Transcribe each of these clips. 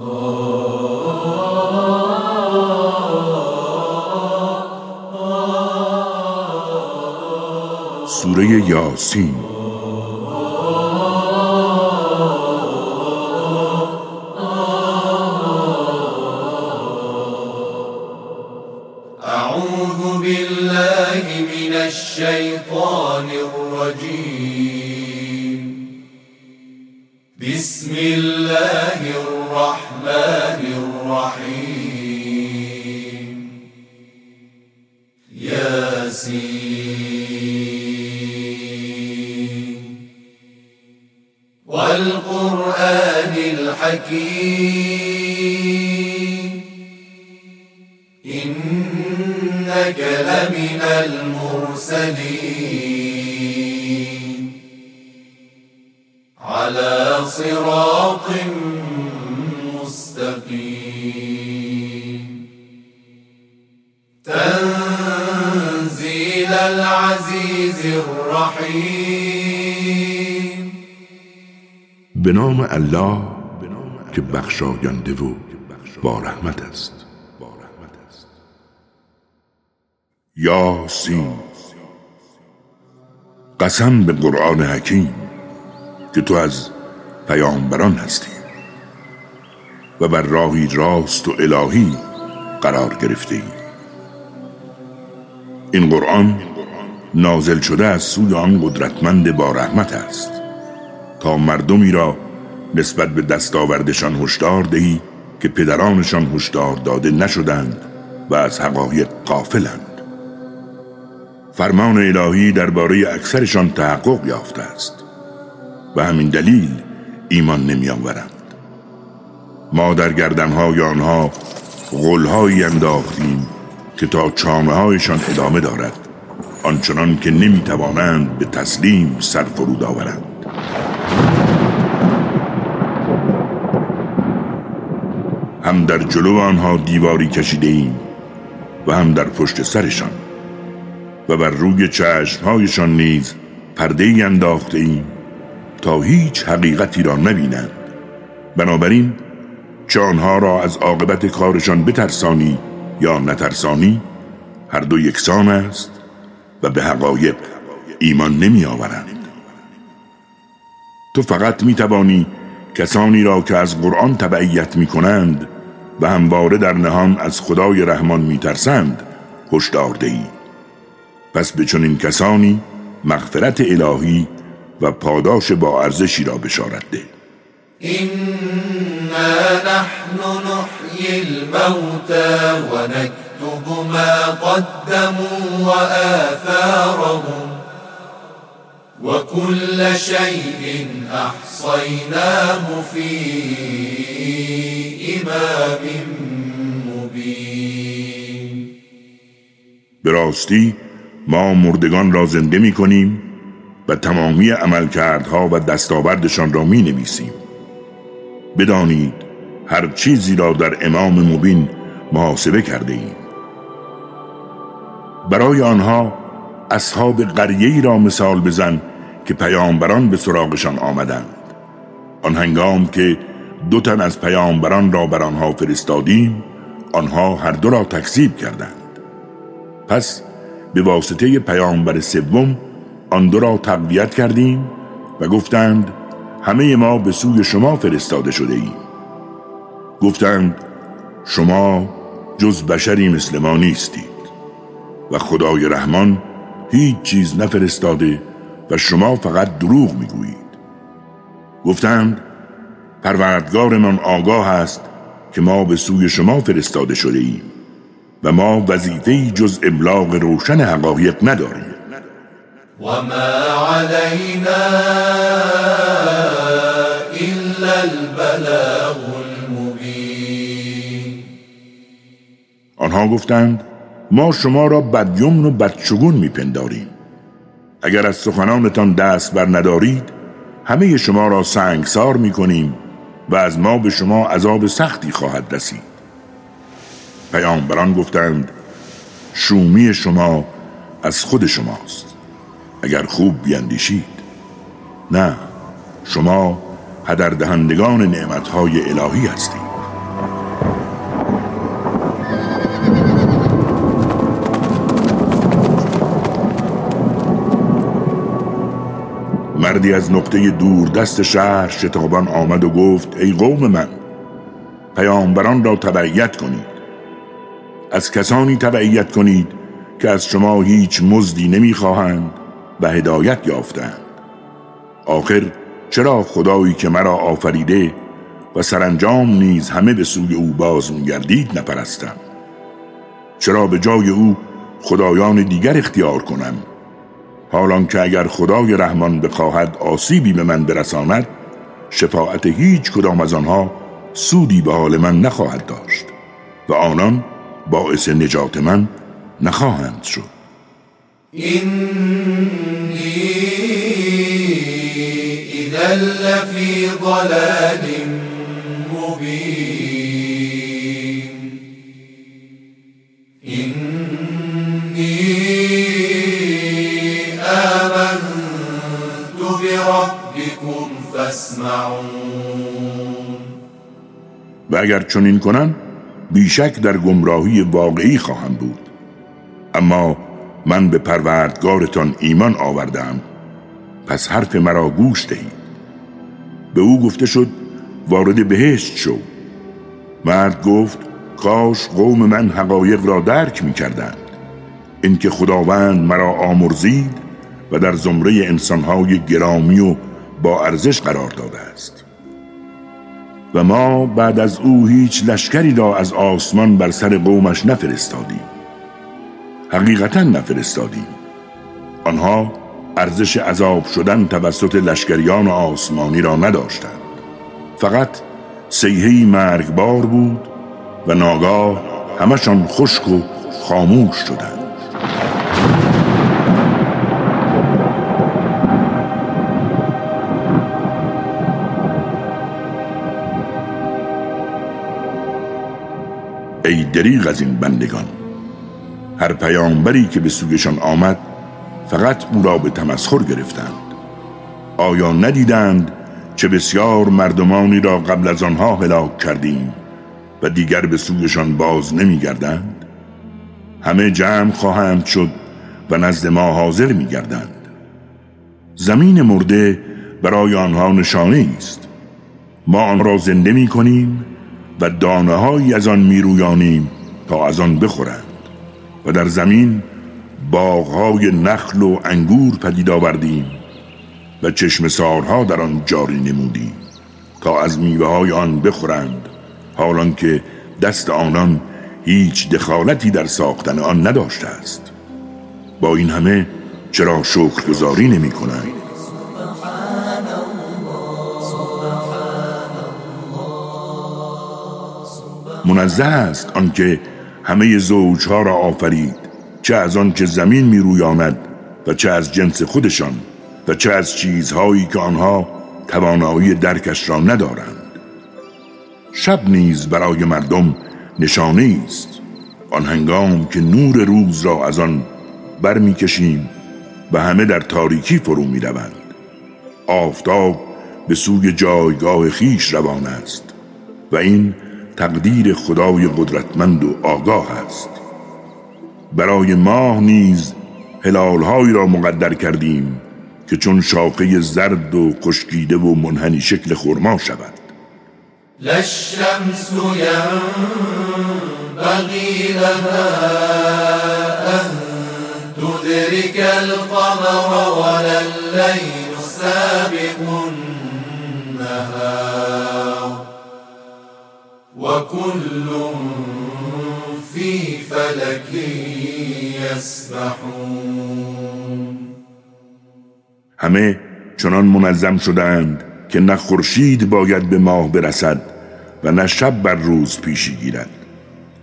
سوره یاسین الحكيم إنك لمن المرسلين. على صراط مستقيم. تنزيل العزيز الرحيم. به الله که بخشاینده و با رحمت است. یاسین قسم به قرآن حکیم که تو از پیامبران هستی و بر راهی راست و الهی قرار گرفته ای. این قرآن نازل شده از سوی آن قدرتمند با رحمت است تا مردمی را نسبت به دستاوردشان هشدار دهی که پدرانشان هشدار داده نشدند و از حقایق غافلند. فرمان الهی درباره اکثرشان تحقق یافته است و همین دلیل ایمان نمی آورند ما در گردنهای آنها غلهایی انداختیم که تا چانه هایشان ادامه دارد آنچنان که نمی توانند به تسلیم سر فرود آورند. هم در جلو آنها دیواری کشیده ایم و هم در پشت سرشان. و بر روی چشمهایشان نیز پرده ای انداخته ایم تا هیچ حقیقتی را نبینند. بنابراین چه آنها را از عاقبت کارشان بترسانی یا نترسانی هر دو یکسان است و به حقایق ایمان نمی آورند تو فقط می توانی کسانی را که از قرآن تبعیت می کنند و همواره در نهان از خدای رحمان می ترسند هشدار دهی پس به چنین کسانی مغفرت الهی و پاداش با ارزشی را بشارت ده. إنا نحن نحيي الموتى ونكتب ما قدموا وآثارهم وكل شيء أحصيناه في إمام مبين به راستی ما مردگان را زنده می کنیم و تمامی عملکردها و دستاوردشان را می نویسیم. بدانید هر چیزی را در امام مبین محاسبه کرده ایم. برای آنها اصحاب قریه را مثال بزن که پیامبران به سراغشان آمدند. آن هنگام که دو تن از پیامبران را بر آنها فرستادیم آنها هر دو را تکذیب کردند. پس به واسطه پیامبر سوم آن دو را تقویت کردیم و گفتند همه ما به سوی شما فرستاده شده ایم. گفتند شما جز بشری مثل ما نیستید و خدای رحمان هیچ چیز نفرستاده و شما فقط دروغ می‌گویید. گفتند پروردگارمان آگاه است که ما به سوی شما فرستاده شده ایم و ما وظیفه‌ای جز ابلاغ روشن حقایق نداریم. وما علينا إلا البلاغ المبين آنها گفتند ما شما را بدیمن و بدشگون میپنداریم. اگر از سخنانتان دست بر ندارید همه شما را سنگسار می‌کنیم و از ما به شما عذاب سختی خواهد رسید. پیامبران گفتند شومی شما از خود شماست. اگر خوب بیندیشید. نه شما هدر دهندگان نعمتهای الهی هستید. مردی از نقطه دور دست شهر شتابان آمد و گفت ای قوم من پیامبران را تبعیت کنید. از کسانی تبعیت کنید که از شما هیچ مزدی نمی‌خواهند و هدایت یافتند. آخر چرا خدایی که مرا آفریده و سرانجام نیز همه به سوی او باز میگردید نپرستم؟ چرا به جای او خدایان دیگر اختیار کنم؟ حالان که اگر خدای رحمان بخواهد آسیبی به من برساند شفاعت هیچ کدام از آنها سودی به حال من نخواهد داشت و آنان باعث نجات من نخواهند شد. اینی اذا لفی ضلال مبین و اگر چنین کنن بیشک در گمراهی واقعی خواهم بود. اما من به پروردگارتان ایمان آوردم پس حرف مرا گوش دهید. به او گفته شد وارد بهشت شو. مرد گفت کاش قوم من حقایق را درک می کردند اینکه خداوند مرا آمرزید و در زمره انسانهای گرامی و با ارزش قرار داده است. و ما بعد از او هیچ لشکری را از آسمان بر سر قومش نفرستادیم. حقیقتا نفرستادیم. آنها ارزش عذاب شدن توسط لشکریان آسمانی را نداشتند. فقط سیهی مرگبار بود و ناگاه همشان خشک و خاموش شدند. دریغ از این بندگان. هر پیامبری که به سویشان آمد فقط او را به تمسخر گرفتند. آیا ندیدند چه بسیار مردمانی را قبل از آنها هلاک کردیم و دیگر به سویشان باز نمیگردند؟ همه جمع خواهند شد و نزد ما حاضر میگردند. زمین مرده برای آنها نشانه است ما آن را زنده می کنیم و دانه از آن میرویانیم تا از آن بخورند. و در زمین باغهای نخل و انگور پدید آوردیم و چشم سارها در آن جاری نمودیم تا از میوه های آن بخورند حالان که دست آنان هیچ دخالتی در ساختن آن نداشته است. با این همه چرا شکرگزاری نمی کنند منزه است آنکه همه زوجها را آفرید چه از آن که زمین می رویاند و چه از جنس خودشان و چه از چیزهایی که آنها توانایی درکش را ندارند شب نیز برای مردم نشانه است آن هنگام که نور روز را از آن برمیکشیم و همه در تاریکی فرو می روند. آفتاب به سوی جایگاه خیش روان است و این تقدیر خدای قدرتمند و آگاه است. برای ماه نیز هلالهایی را مقدر کردیم که چون شاقه زرد و خشکیده و منحنی شکل خرما شود. للشمس ينبغي لها أن تدرك القمر ولا الليل سابق النهار. وكل في فلك يسبحون. همه چنان منظم شدند که نه خورشید باید به ماه برسد و نه شب بر روز پیشی گیرد.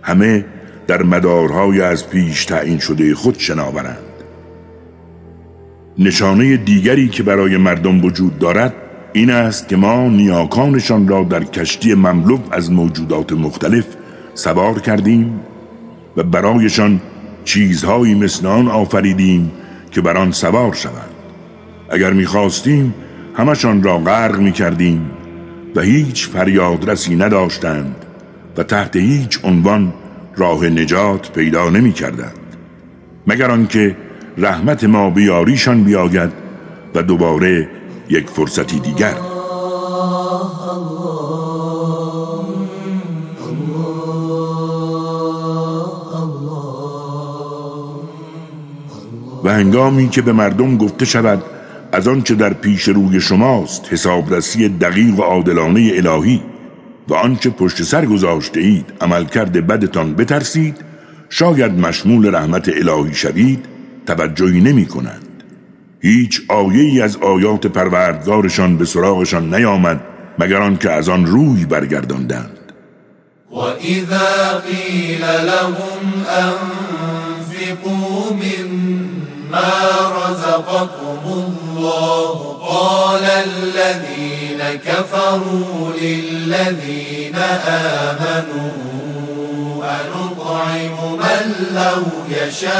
همه در مدارهای از پیش تعیین شده خود شناورند. نشانه دیگری که برای مردم وجود دارد این است که ما نیاکانشان را در کشتی مملو از موجودات مختلف سوار کردیم و برایشان چیزهایی مثل آن آفریدیم که بر آن سوار شوند. اگر می‌خواستیم همشان را غرق می‌کردیم و هیچ فریادرسی نداشتند و تحت هیچ عنوان راه نجات پیدا نمی‌کردند. مگر آنکه رحمت ما بیاریشان بیاید و دوباره یک فرصتی دیگر. و هنگامی که به مردم گفته شود از آنچه در پیش روی شماست حسابرسی دقیق و عادلانه الهی و آنچه پشت سر گذاشته اید عملکرد بدتان بترسید شاید مشمول رحمت الهی شوید توجهی نمی کنند هیچ آیه ای از آیات پروردگارشان به سراغشان نیامد مگر آنکه از آن روی برگرداندند. و اذا قیل لهم انفقوا مما رزقكم الله قال الذين كفروا للذين آمنوا أنطعم من لو يشاء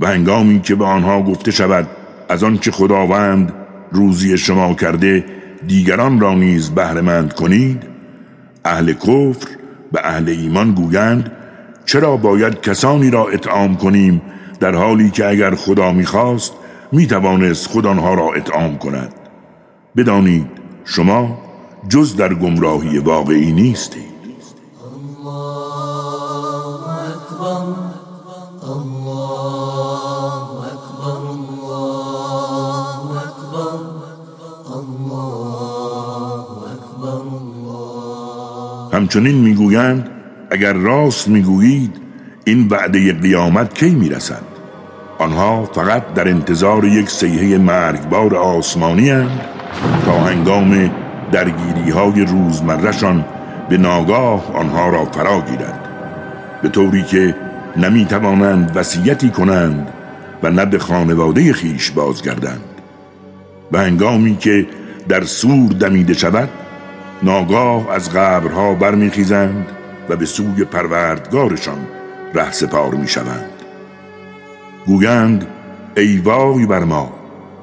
و هنگامی که به آنها گفته شود از آنچه خداوند روزی شما کرده دیگران را نیز بهرهمند کنید اهل کفر به اهل ایمان گویند چرا باید کسانی را اطعام کنیم در حالی که اگر خدا می‌خواست می‌توانست خود آنها را اطعام کند؟ بدانید شما جز در گمراهی واقعی نیستید. همچنین می‌گویند اگر راست می‌گویید این وعده قیامت کی می‌رسد؟ آنها فقط در انتظار یک سیحه مرگبار آسمانی هند تا هنگام درگیری های روزمرشان به ناگاه آنها را فرا گیرد. به طوری که نمی توانند وسیعتی کنند و نه به خانواده خیش بازگردند. و هنگامی که در سور دمیده شود ناگاه از قبرها برمیخیزند و به سوی پروردگارشان ره سپار می‌شوند. گویند ای وای بر ما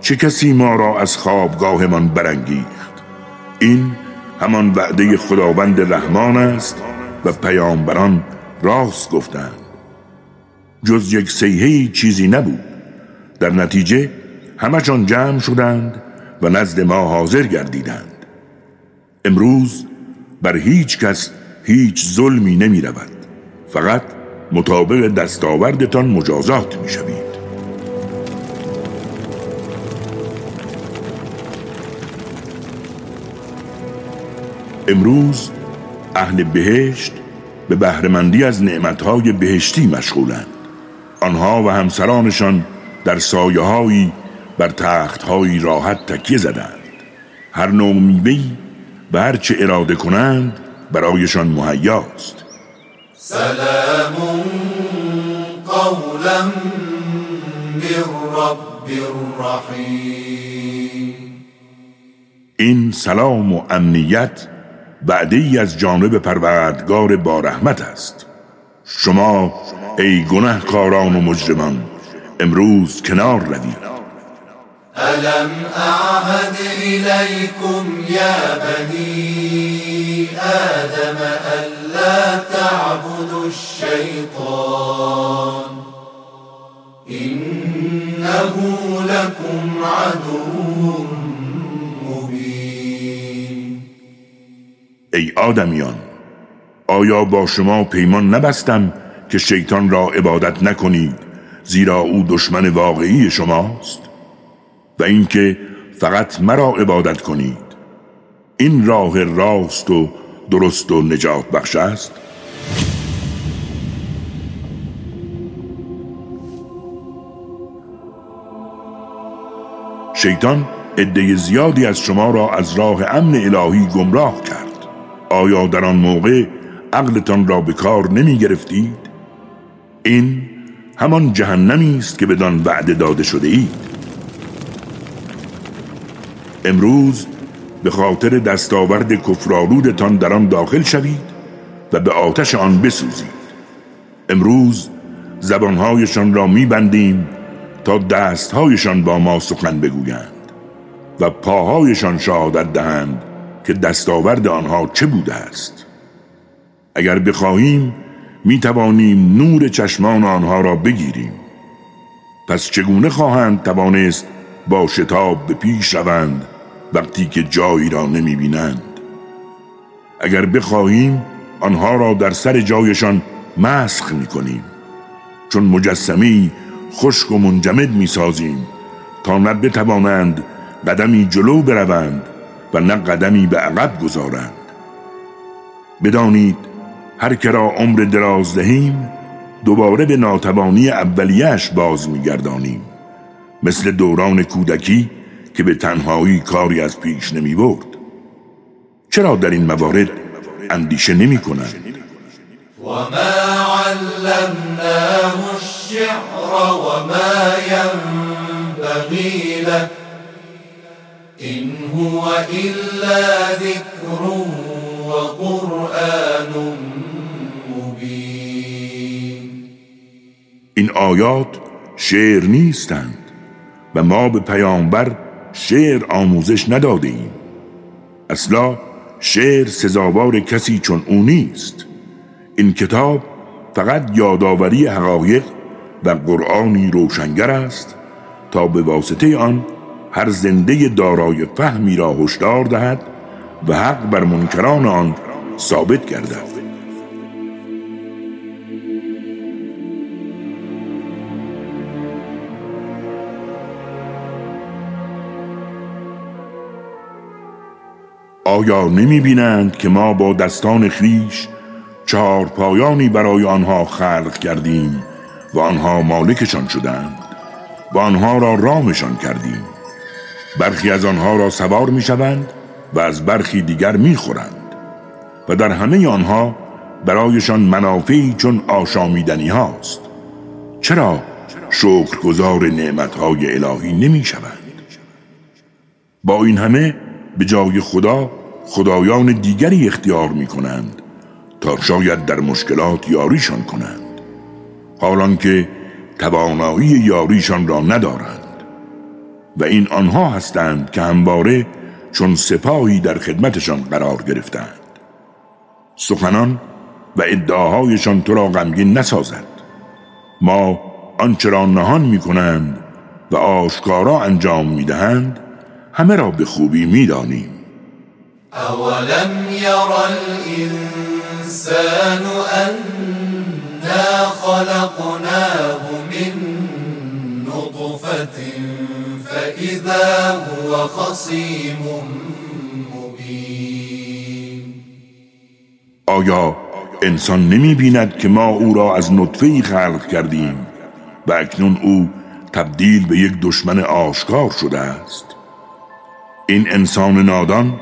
چه کسی ما را از خوابگاهمان برانگیخت؟ این همان وعده خداوند رحمان است و پیامبران راست گفتند. جز یک سیهی چیزی نبود. در نتیجه همشان جمع شدند و نزد ما حاضر گردیدند. امروز بر هیچ کس هیچ ظلمی نمی رود فقط مطابق دستاوردتان مجازات می شوید امروز اهل بهشت به بهرهمندی از نعمتهای بهشتی مشغولند. آنها و همسرانشان در سایه بر تختهایی راحت تکیه زدند. هر نوع میوهی و هر چه اراده کنند برایشان مهیاست. سلام قولا من رب این سلام و امنیت بعدی ای از جانب پروردگار با رحمت است. شما ای گنهکاران و مجرمان امروز کنار روید. ألم أعهد إليكم يا بني آدم ألا تعبدوا الشيطان إنه لكم عدو مبين. ای آدمیان آیا با شما پیمان نبستم که شیطان را عبادت نکنید زیرا او دشمن واقعی شماست؟ و اینکه فقط مرا عبادت کنید. این راه راست و درست و نجات بخش است. شیطان عده زیادی از شما را از راه امن الهی گمراه کرد. آیا در آن موقع عقلتان را به کار نمی گرفتید؟ این همان جهنمی است که بدان وعده داده شده اید. امروز به خاطر دستاورد کفرآلودتان در آن داخل شوید و به آتش آن بسوزید. امروز زبانهایشان را میبندیم تا دستهایشان با ما سخن بگویند و پاهایشان شهادت دهند که دستاورد آنها چه بوده است. اگر بخواهیم می توانیم نور چشمان آنها را بگیریم. پس چگونه خواهند توانست با شتاب به پیش روند وقتی که جایی را نمی بینند اگر بخواهیم آنها را در سر جایشان مسخ می کنیم چون مجسمی خشک و منجمد می سازیم تا نه بتوانند قدمی جلو بروند و نه قدمی به عقب گذارند. بدانید هر که را عمر دراز دهیم دوباره به ناتوانی اولیش باز میگردانیم. مثل دوران کودکی که به تنهایی کاری از پیش نمی برد. چرا در این موارد اندیشه نمی کنند؟ و ما علمناه الشعر و ما ینبغی له این هو الا ذکر و قرآن مبین این آیات شعر نیستند و ما به پیامبر شعر آموزش نداده ایم اصلا شعر سزاوار کسی چون او نیست. این کتاب فقط یادآوری حقایق و قرآنی روشنگر است تا به واسطه آن هر زنده دارای فهمی را هشدار دهد و حق بر منکران آن ثابت گردد. آیا نمی بینند که ما با دستان خیش چهار پایانی برای آنها خلق کردیم و آنها مالکشان شدند و آنها را رامشان کردیم؟ برخی از آنها را سوار می شوند و از برخی دیگر می خورند و در همه آنها برایشان منافعی چون آشامیدنی هاست. چرا شکرگزار نعمتهای الهی نمی شوند با این همه به جای خدا خدایان دیگری اختیار می کنند تا شاید در مشکلات یاریشان کنند. حالان که توانایی یاریشان را ندارند و این آنها هستند که همواره چون سپاهی در خدمتشان قرار گرفتند. سخنان و ادعاهایشان تو را غمگین نسازد. ما آنچه را نهان می کنند و آشکارا انجام می دهند همه را به خوبی می دانیم اولم یر الانسان انا خلقناه من نطفة فإذا هو خصیم مبین آیا انسان نمی بیند که ما او را از نطفه خلق کردیم و اکنون او تبدیل به یک دشمن آشکار شده است؟ این انسان نادان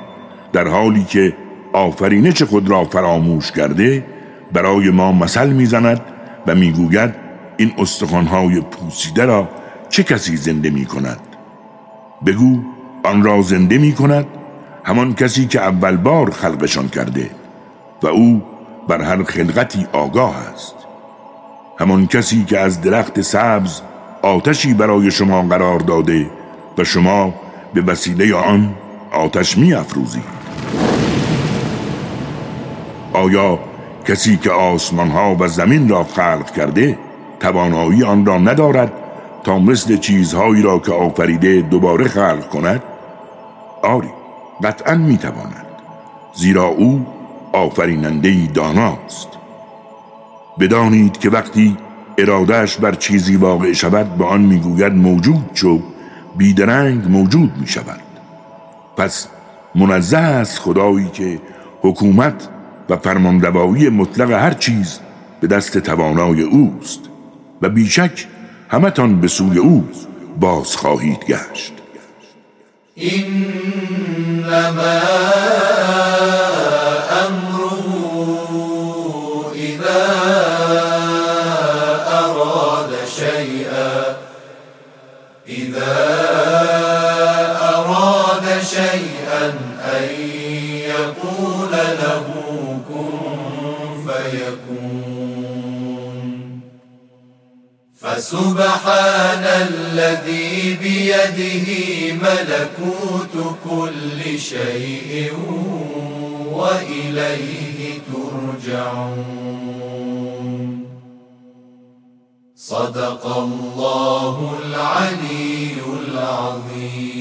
در حالی که آفرینش خود را فراموش کرده برای ما مثل می‌زند و می‌گوید این استخوانهای پوسیده را چه کسی زنده می کند بگو آن را زنده می کند همان کسی که اول بار خلقشان کرده و او بر هر خلقتی آگاه است. همان کسی که از درخت سبز آتشی برای شما قرار داده و شما به وسیله آن آتش می افروزی آیا کسی که آسمان ها و زمین را خلق کرده توانایی آن را ندارد تا مثل چیزهایی را که آفریده دوباره خلق کند؟ آری قطعا می تواند زیرا او آفریننده داناست. بدانید که وقتی ارادهش بر چیزی واقع شود به آن می‌گوید موجود شو. بیدرنگ موجود می شود پس منزه است خدایی که حکومت و فرماندوایی مطلق هر چیز به دست توانای اوست و بیشک همتان به سوی او باز خواهید گشت. له كن فيكون. فسبحان الذي بيده ملكوت كل شيء وإليه ترجعون. صدق الله العلي العظيم.